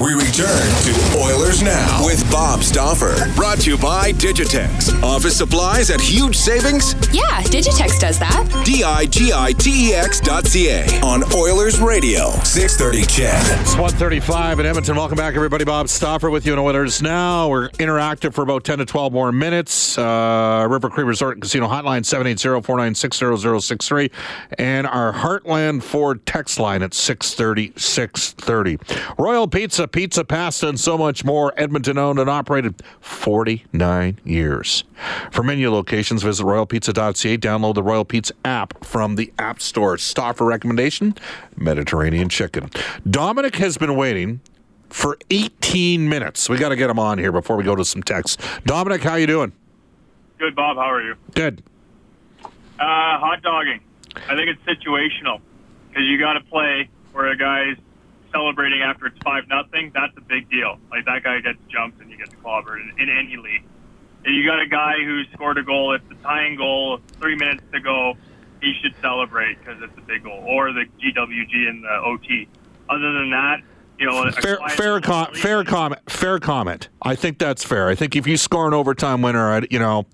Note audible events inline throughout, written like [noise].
We return to Oilers Now with Bob Stauffer. Brought to you by Digitex. Office supplies at huge savings? Yeah, Digitex does that. D I G I T E X dot C A on Oilers Radio, 630 CHED. It's 135 in Edmonton. Welcome back, everybody. Bob Stauffer with you on Oilers Now. We're interactive for about 10 to 12 more minutes. Uh, River Cree Resort and Casino Hotline 780-496-0063 and our Heartland Ford text line at 630-630. Royal Pizza, pizza, pasta, and so much more. Edmonton owned and operated 49 years. For menu locations, visit royalpizza.ca. Download the Royal Pizza app from the App Store. Stauffer recommendation, Mediterranean chicken. Dominic has been waiting for 18 minutes. We got to get him on here before we go to some texts. Dominic, how you doing? Good, Bob. How are you? Good. Uh, hot dogging. I think it's situational because you got to play where a guy's celebrating after it's five nothing. That's a big deal. Like that guy gets jumped and you get clobbered in, in any league. And you got a guy who scored a goal. It's a tying goal. Three minutes to go. He should celebrate because it's a big goal, or the GWG and the OT. Other than that, you know, Fair, fair, com- fair comment. Fair comment. I think that's fair. I think if you score an overtime winner, I, you know,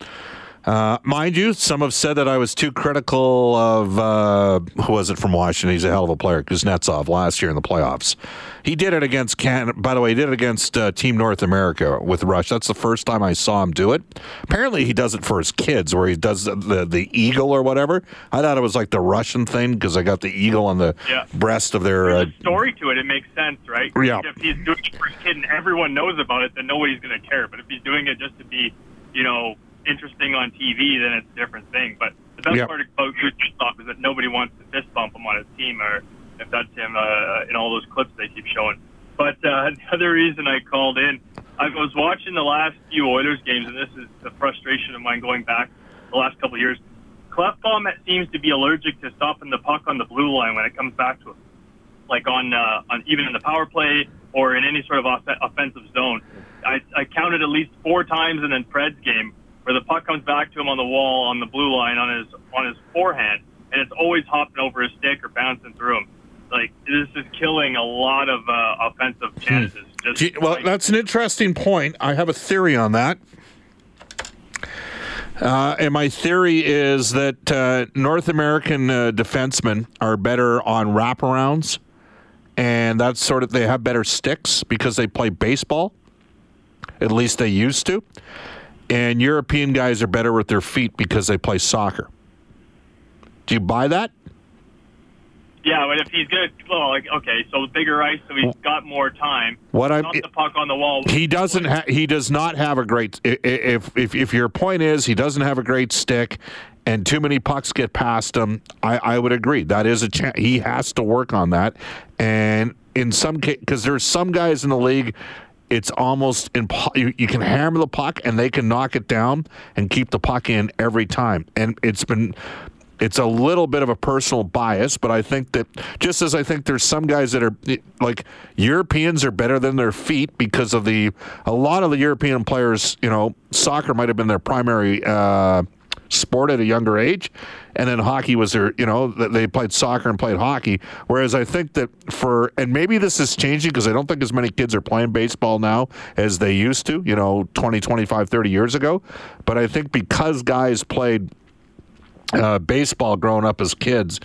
uh, mind you, some have said that I was too critical of uh, who was it from Washington? He's a hell of a player, Kuznetsov, last year in the playoffs. He did it against Canada. By the way, he did it against uh, Team North America with Rush. That's the first time I saw him do it. Apparently, he does it for his kids, where he does the the, the eagle or whatever. I thought it was like the Russian thing because I got the eagle on the Yeah. breast of their. Uh, a story to it. It makes sense, right? Yeah. If he's doing it for his kid and everyone knows about it, then nobody's going to care. But if he's doing it just to be, you know, interesting on TV, then it's a different thing. But the best Yeah. part about Kuznetsov is that nobody wants to fist bump him on his team, or if that's him uh, in all those clips they keep showing. But uh, [laughs] another reason I called in, I was watching the last few Oilers games, and this is the frustration of mine going back the last couple of years. Klefbom seems to be allergic to stopping the puck on the blue line when it comes back to him like on uh, on even in the power play or in any sort of off- offensive zone. I, I counted at least four times in the Preds game where the puck comes back to him on the wall on the blue line on his on his forehand, and it's always hopping over his stick or bouncing through him. Like this is killing a lot of uh, offensive chances. Just well, like- that's an interesting point. I have a theory on that. Uh, and my theory is that uh, North American uh, defensemen are better on wraparounds, and that's sort of they have better sticks because they play baseball. At least they used to. And European guys are better with their feet because they play soccer. Do you buy that? yeah, but if he's gonna, well, like okay, so bigger ice, so he's got more time. What I'm- Stop the puck on the wall. He doesn't. Ha- he does not have a great. i- i- If if if your point is he doesn't have a great stick, and too many pucks get past him, I, I would agree. That is a chance. He has to work on that. And in some case, because there's some guys in the league. It's almost impo- you, you can hammer the puck and they can knock it down and keep the puck in every time. And it's been it's a little bit of a personal bias, but I think that just as I think there's some guys that are like Europeans are better than their feet because of the a lot of the European players, you know, soccer might have been their primary uh, sport at a younger age, and then hockey was their, you know, they played soccer and played hockey. Whereas I think that for and maybe this is changing because I don't think as many kids are playing baseball now as they used to, you know, 20, 25, 30 years ago. But I think because guys played uh, baseball growing up as kids,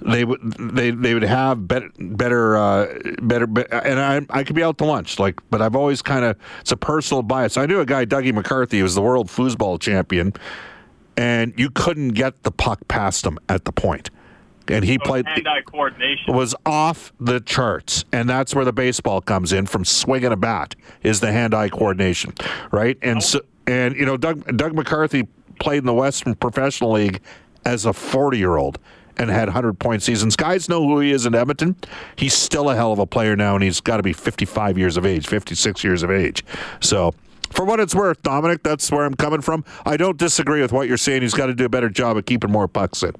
they would they they would have better better uh, better and I I could be out to lunch like but I've always kind of it's a personal bias. I knew a guy Dougie McCarthy who was the world foosball champion, and you couldn't get the puck past him at the point, and he So played hand-eye coordination. was off the charts, and that's where the baseball comes in from swinging a bat is the hand-eye coordination, right? And so, and you know, Doug Doug McCarthy played in the Western Professional League as a 40-year-old and had 100-point seasons. Guys know who he is in Edmonton. He's still a hell of a player now, and he's got to be 55 years of age, 56 years of age. So. For what it's worth, Dominic, that's where I'm coming from. I don't disagree with what you're saying. He's got to do a better job of keeping more pucks in.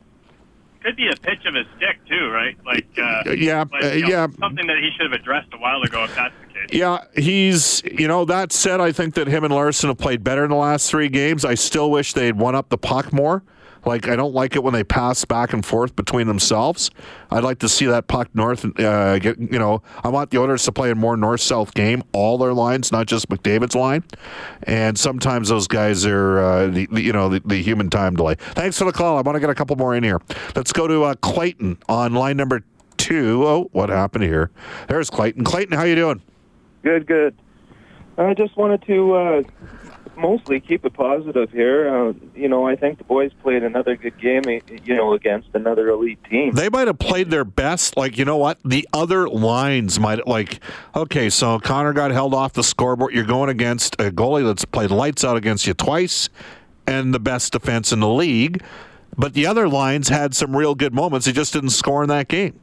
could be a pitch of his stick too, right? Like, uh, yeah, like, uh, know, yeah. something that he should have addressed a while ago if that's the case. Yeah, he's, you know, that said, I think that him and Larsson have played better in the last three games. I still wish they'd won up the puck more. Like, I don't like it when they pass back and forth between themselves. I'd like to see that puck north, uh, get, you know, I want the Oilers to play a more north south game, all their lines, not just McDavid's line. And sometimes those guys are, uh, the, the, you know, the, the human time delay. Thanks for the call. I want to get a couple more in here. Let's go to uh, Clayton on line number two. Oh, what happened here? There's Clayton. Clayton, how you doing? Good, good. I just wanted to uh, mostly keep it positive here. Uh, you know, I think the boys played another good game, eh, you know, against another elite team. They might have played their best. Like, you know what? The other lines might, like, okay, so Connor got held off the scoreboard. You're going against a goalie that's played lights out against you twice and the best defense in the league. But the other lines had some real good moments. They just didn't score in that game.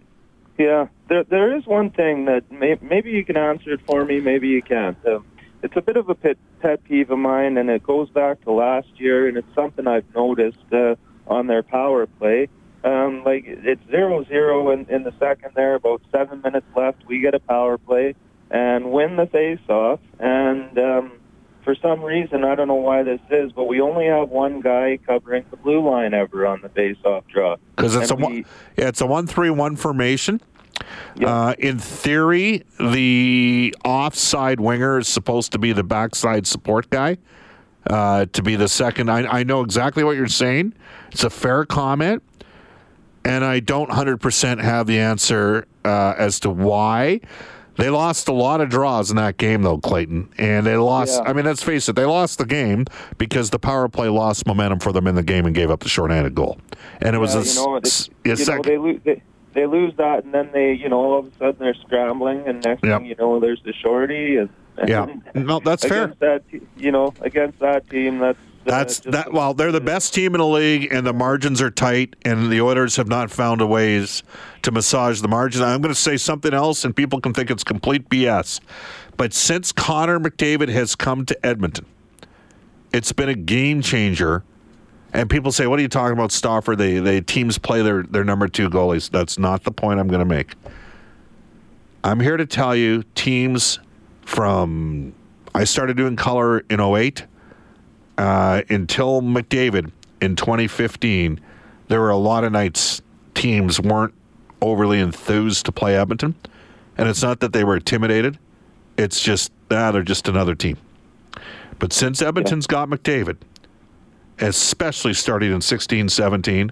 Yeah, there there is one thing that may, maybe you can answer it for me, maybe you can't. Uh, it's a bit of a pet, pet peeve of mine, and it goes back to last year, and it's something I've noticed uh, on their power play. Um, like it's zero zero in, in the second there, about seven minutes left. We get a power play and win the face-off, and um, for some reason I don't know why this is, but we only have one guy covering the blue line ever on the face-off draw. Because it's a And one, yeah, it's a one three one formation. Uh, in theory, the offside winger is supposed to be the backside support guy. Uh, to be the second, I, I know exactly what you're saying. It's a fair comment, and I don't hundred percent have the answer uh, as to why. They lost a lot of draws in that game, though, Clayton. And they lost, Yeah. I mean, let's face it, they lost the game because the power play lost momentum for them in the game and gave up the shorthanded goal. And it was Yeah, a, you know, they, a you know, they they, they lose that, and then they, you know, all of a sudden they're scrambling, and next Yep. thing you know, there's the shorty, and, and Yeah. No, that's fair. That, you know, against that team, that's uh, That's just- that. Well, they're the best team in the league, and the margins are tight, and the Oilers have not found a ways to massage the margins. I'm going to say something else, and people can think it's complete BS. But since Connor McDavid has come to Edmonton, it's been a game changer. And people say, "What are you talking about, Stauffer? They they teams play their their number two goalies." That's not the point I'm going to make. I'm here to tell you, teams from I started doing color in 08 uh, until McDavid in 2015, there were a lot of nights teams weren't overly enthused to play Edmonton. And it's not that they were intimidated, it's just, ah, they're just another team. But since Edmonton's got McDavid, especially starting in 16 17,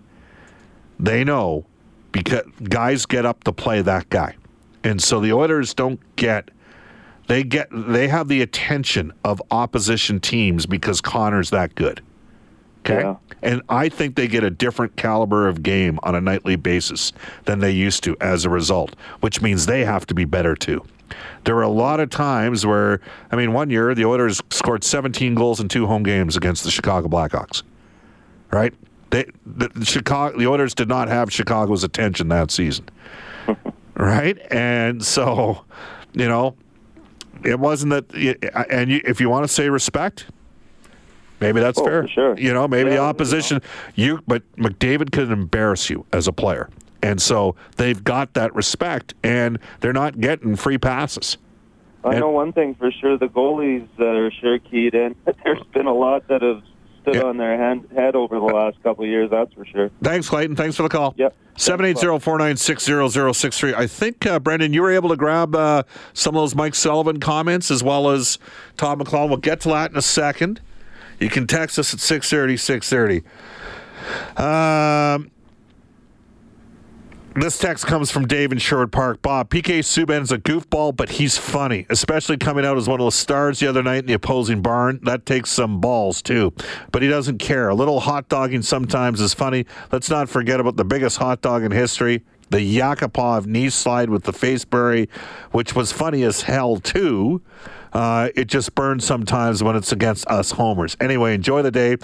they know because guys get up to play that guy. And so the Oilers don't get they get they have the attention of opposition teams because Connor's that good. Okay? Yeah. And I think they get a different caliber of game on a nightly basis than they used to as a result, which means they have to be better too. There were a lot of times where, I mean, one year the Oilers scored 17 goals in two home games against the Chicago Blackhawks. Right? They, the, the Chicago, the Oilers did not have Chicago's attention that season. [laughs] right? And so, you know, it wasn't that. And you, if you want to say respect, maybe that's Oh, fair. sure. You know, maybe Yeah, the you opposition. You, but McDavid could embarrass you as a player, and so they've got that respect, and they're not getting free passes. I and- know one thing for sure: the goalies uh, are sure keyed in. [laughs] There's been a lot that have stood on their hand, head over the last couple of years. That's for sure. Thanks, Clayton. Thanks for the call. Yep. 780-496-0063. I think, uh, Brendan, you were able to grab uh, some of those Mike Sullivan comments as well as Todd McLellan. We'll get to that in a second. You can text us at 630, 630. Um, this text comes from Dave in Sherwood Park. Bob, PK Subban's a goofball, but he's funny, especially coming out as one of the stars the other night in the opposing barn. That takes some balls, too. But he doesn't care. A little hot dogging sometimes is funny. Let's not forget about the biggest hot dog in history, the Yakupov knee slide with the facebury, which was funny as hell, too. Uh, it just burns sometimes when it's against us homers. Anyway, enjoy the day.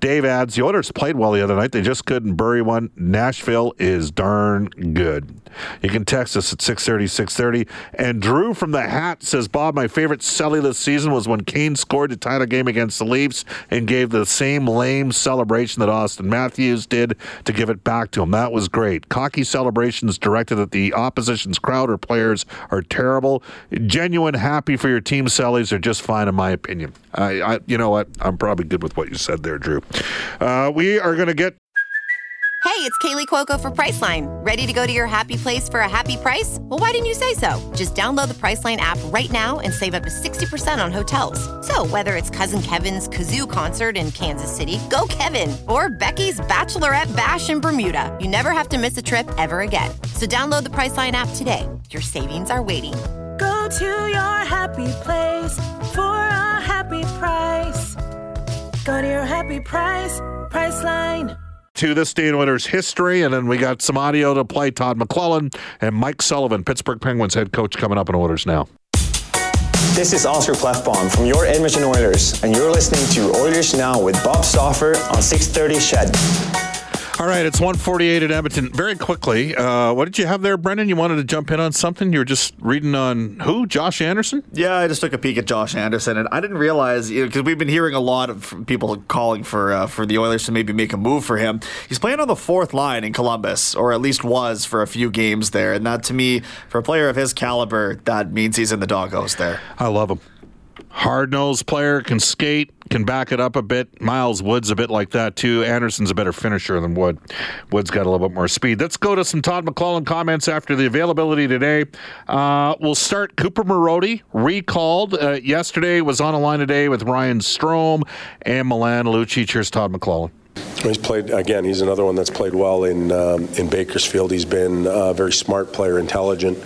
Dave adds, the Oilers played well the other night. They just couldn't bury one. Nashville is darn good. You can text us at 630, 630. And Drew from the Hat says, Bob, my favorite Selly this season was when Kane scored to tie the game against the Leafs and gave the same lame celebration that Auston Matthews did to give it back to him. That was great. Cocky celebrations directed at the opposition's crowd or players are terrible. Genuine happy for your team Sellys are just fine, in my opinion. I, I you know what? I'm probably good with what you said there, Drew. Uh, we are going to get Hey, it's Kaley Cuoco for Priceline. Ready to go to your happy place for a happy price? Well, why didn't you say so? Just download the Priceline app right now and save up to 60% on hotels. So, whether it's Cousin Kevin's Kazoo concert in Kansas City, go Kevin, or Becky's Bachelorette Bash in Bermuda, you never have to miss a trip ever again. So, download the Priceline app today. Your savings are waiting. Go to your happy place for a happy price. Go to your happy price, Priceline to this day in Oilers history, and then we got some audio to play. Todd McLellan and Mike Sullivan, Pittsburgh Penguins head coach, coming up in Oilers now. This is Oscar Klefbom from your Edmonton Oilers, and you're listening to Oilers Now with Bob Stauffer on 630 CHED. All right, it's 148 at Edmonton. Very quickly, uh, what did you have there, Brendan? You wanted to jump in on something? You were just reading on who? Josh Anderson? Yeah, I just took a peek at Josh Anderson, and I didn't realize because you know, we've been hearing a lot of people calling for uh, for the Oilers to maybe make a move for him. He's playing on the fourth line in Columbus, or at least was for a few games there, and that to me, for a player of his caliber, that means he's in the doghouse there. I love him hard nosed player, can skate, can back it up a bit. Miles Wood's a bit like that too. Anderson's a better finisher than Wood. Wood's got a little bit more speed. Let's go to some Todd McLellan comments after the availability today. Uh, we'll start. Cooper Marody recalled uh, yesterday, was on a line today with Ryan Strome and Milan Lucic. Here's Todd McLellan. He's played again. He's another one that's played well in um, in Bakersfield. He's been a very smart player, intelligent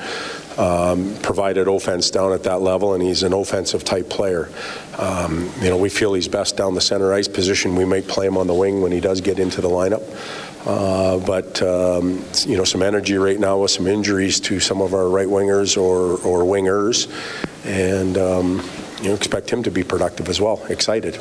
um, provided offense down at that level, and he's an offensive type player. Um, you know, we feel he's best down the center ice position. We might play him on the wing when he does get into the lineup. Uh, but um, you know, some energy right now with some injuries to some of our right wingers or, or wingers, and um, you know, expect him to be productive as well. Excited.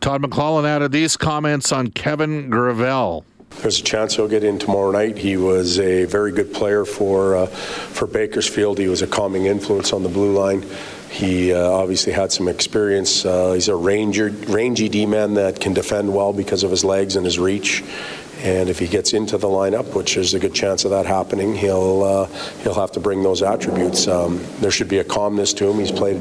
Todd McLellan added these comments on Kevin Gravel. There's a chance he'll get in tomorrow night. He was a very good player for uh, for Bakersfield. He was a calming influence on the blue line. He uh, obviously had some experience. Uh, he's a ranger, rangy D-man that can defend well because of his legs and his reach. And if he gets into the lineup, which there's a good chance of that happening, he'll uh, he'll have to bring those attributes. Um, there should be a calmness to him. He's played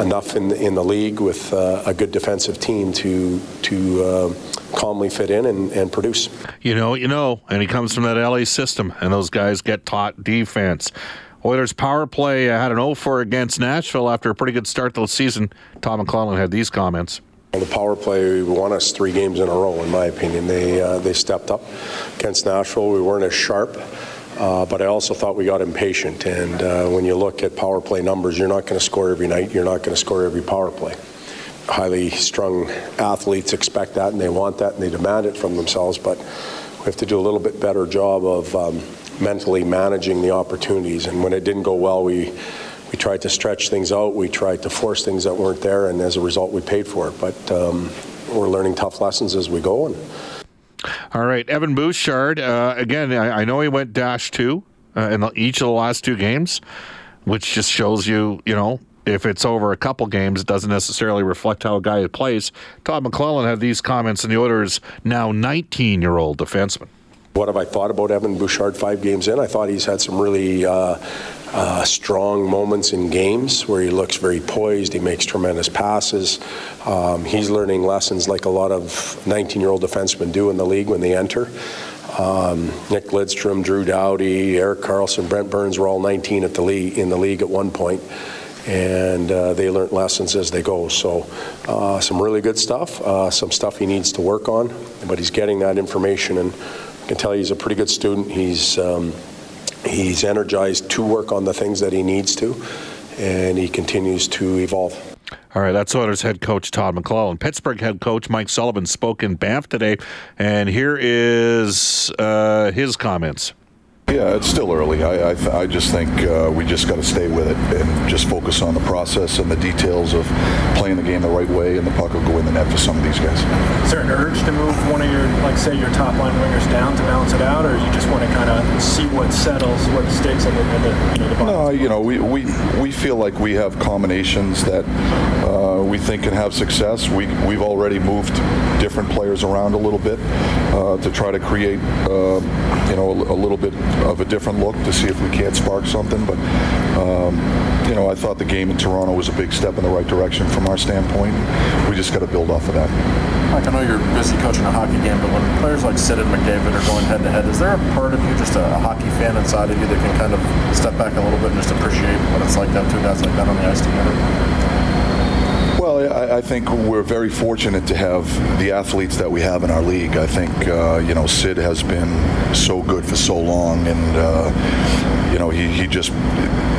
enough in the, in the league with uh, a good defensive team to to uh, calmly fit in and, and produce. You know, you know, and he comes from that LA system, and those guys get taught defense. Oilers power play uh, had an 0 4 against Nashville after a pretty good start to the season. Tom McLellan had these comments. The power play won us three games in a row, in my opinion. They uh, they stepped up against Nashville. We weren't as sharp. Uh, but I also thought we got impatient. And uh, when you look at power play numbers, you're not going to score every night. You're not going to score every power play. Highly strung athletes expect that, and they want that, and they demand it from themselves. But we have to do a little bit better job of um, mentally managing the opportunities. And when it didn't go well, we we tried to stretch things out. We tried to force things that weren't there, and as a result, we paid for it. But um, we're learning tough lessons as we go. And all right, Evan Bouchard. Uh, again, I, I, know he went dash two uh, in each of the last two games, which just shows you, you know, if it's over a couple games, it doesn't necessarily reflect how a guy plays. Todd McLellan had these comments in the Oilers' now 19 year old defenseman. What have I thought about Evan Bouchard five games in? I thought he's had some really uh, uh, strong moments in games where he looks very poised. He makes tremendous passes. Um, he's learning lessons like a lot of 19 year old defensemen do in the league when they enter. Um, Nick Lidstrom, Drew Doughty, Erik Karlsson, Brent Burns were all 19 at the league, in the league at one point and uh, they learned lessons as they go. So, uh, some really good stuff, uh, some stuff he needs to work on, but he's getting that information and I can tell you he's a pretty good student. He's um, he's energized to work on the things that he needs to, and he continues to evolve. All right, that's Oilers head coach Todd McLellan. Pittsburgh head coach Mike Sullivan spoke in Banff today, and here is uh, his comments. Yeah, it's still early. I, I, th- I just think uh, we just got to stay with it and just focus on the process and the details of playing the game the right way, and the puck will go in the net for some of these guys. Is there an urge to move one of your, like, say, your top line wingers down to balance it out, or you just want to kind of see what settles, what sticks in the, in the, you know, the bottom? No, you know, we, we, we feel like we have combinations that uh, we think can have success. We, we've already moved different players around a little bit uh, to try to create, uh, you know, a, a little bit of a different look to see if we can't spark something. But um, you know, I thought the game in Toronto was a big step in the right direction from our standpoint. We just got to build off of that. Mike, I know you're busy coaching a hockey game, but when players like Sid and McDavid are going head to head, is there a part of you, just a, a, hockey fan inside of you, that can kind of step back a little bit and just appreciate what it's like to have two guys like that on the ice together? Well, I, I, think we're very fortunate to have the athletes that we have in our league. I think uh, you know Sid has been so good for so long, and uh, you know he, he just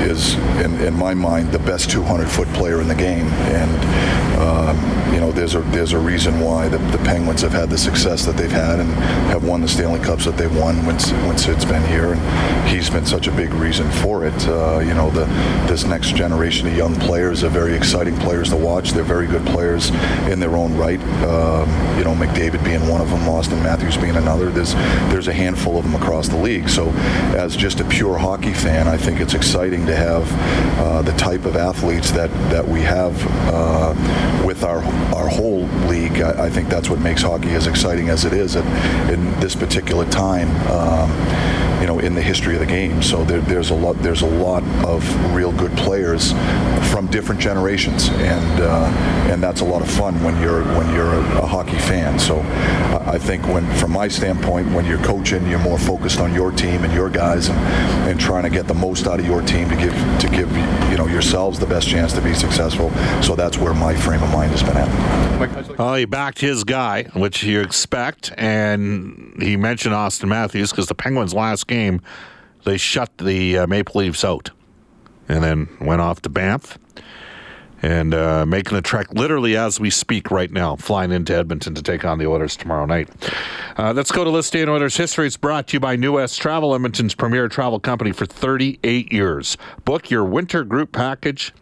is, in, in, my mind, the best 200 foot player in the game. And um, you know there's a there's a reason why the, the, Penguins have had the success that they've had and have won the Stanley Cups that they've won when when Sid's been here, and he's been such a big reason for it. Uh, you know the this next generation of young players are very exciting players to watch. They're very good players in their own right. Um, you know, McDavid being one of them, Auston Matthews being another. There's there's a handful of them across the league. So, as just a pure hockey fan, I think it's exciting to have uh, the type of athletes that that we have uh, with our our whole league. I, I, think that's what makes hockey as exciting as it is at, in this particular time. Um, you know, in the history of the game. So there, there's a lot. There's a lot of real good players from different generations, and uh, and that's a lot of fun when you're when you're a, a hockey fan. So I think when, from my standpoint, when you're coaching, you're more focused on your team and your guys, and, and trying to get the most out of your team to give to give you know yourselves the best chance to be successful. So that's where my frame of mind has been at. Well, he backed his guy, which you expect, and he mentioned Auston Matthews because the Penguins last game, they shut the uh, Maple Leafs out and then went off to Banff and uh, making the trek literally as we speak right now, flying into Edmonton to take on the Oilers tomorrow night. Uh, let's go to this day in Oilers history. It's brought to you by New West Travel, Edmonton's premier travel company for 38 years. Book your winter group package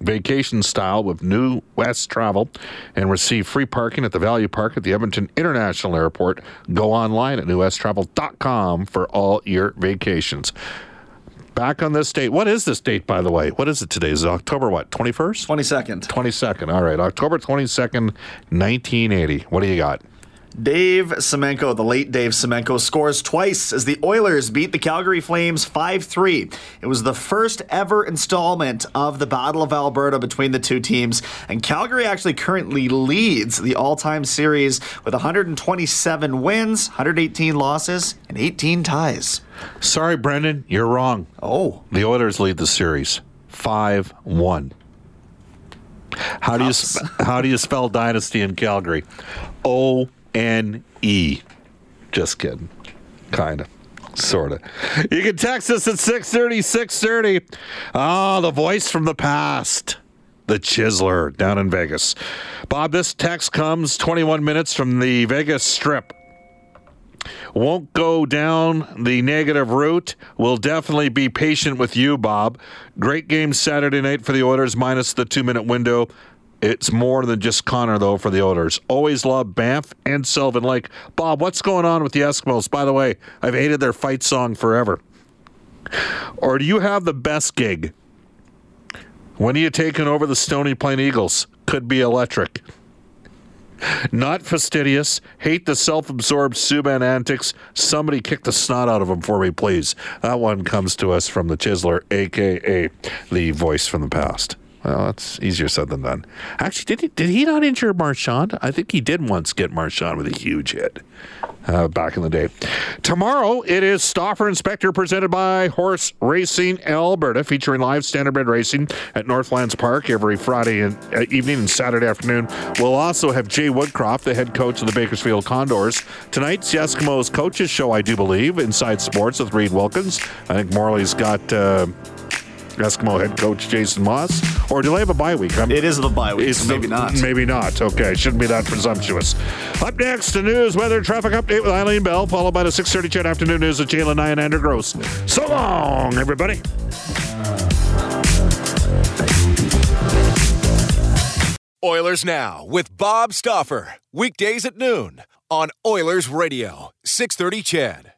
vacation style with New West Travel and receive free parking at the Value Park at the Edmonton International Airport. Go online at newwesttravel.com for all your vacations. Back on this date. What is this date, by the way? What is it today? Is it October what? 21st? 22nd. 22nd. All right. October 22nd, 1980. What do you got? Dave Semenko, the late Dave Semenko, scores twice as the Oilers beat the Calgary Flames 5 3. It was the first ever installment of the Battle of Alberta between the two teams, and Calgary actually currently leads the all time series with 127 wins, 118 losses, and 18 ties. Sorry, Brendan, you're wrong. Oh. The Oilers lead the series 5 1. How do you how do you spell dynasty in Calgary? [laughs] O N E. Just kidding. Kind of. Sort of. You can text us at 630, 630. Oh, ah, the voice from the past. The Chiseler down in Vegas. Bob, this text comes 21 minutes from the Vegas Strip. Won't go down the negative route. Will definitely be patient with you, Bob. Great game Saturday night for the Oilers, minus the two minute window. It's more than just Connor, though, for the Oilers. Always love Banff and Sylvan Lake. Bob, what's going on with the Eskimos? By the way, I've hated their fight song forever. Or do you have the best gig? When are you taking over the Stony Plain Eagles? Could be electric. Not fastidious. Hate the self absorbed Subban antics. Somebody kick the snot out of him for me, please. That one comes to us from the Chisler, a.k.a. the voice from the past. Well, that's easier said than done. Actually, did he did he not injure Marchand? I think he did once get Marchand with a huge hit uh, back in the day. Tomorrow it is Stauffer Inspector presented by Horse Racing Alberta, featuring live standardbred racing at Northlands Park every Friday uh, evening and Saturday afternoon. We'll also have Jay Woodcroft, the head coach of the Bakersfield Condors. Tonight's Eskimos coaches show, I do believe, Inside Sports with Reid Wilkins. I think Morley's got. Uh, Eskimo head coach Jason Maas? Or do they have a bye week? I'm, It is the bye week, It's so maybe the- not. Maybe not. Okay, shouldn't be that presumptuous. Up next, the news, weather, traffic update with Eileen Bell, followed by the 6:30 CHED afternoon news with Jalen Nye and Andrew Gross. So long, everybody. Oilers Now with Bob Stauffer. Weekdays at noon on Oilers Radio, 630 CHED.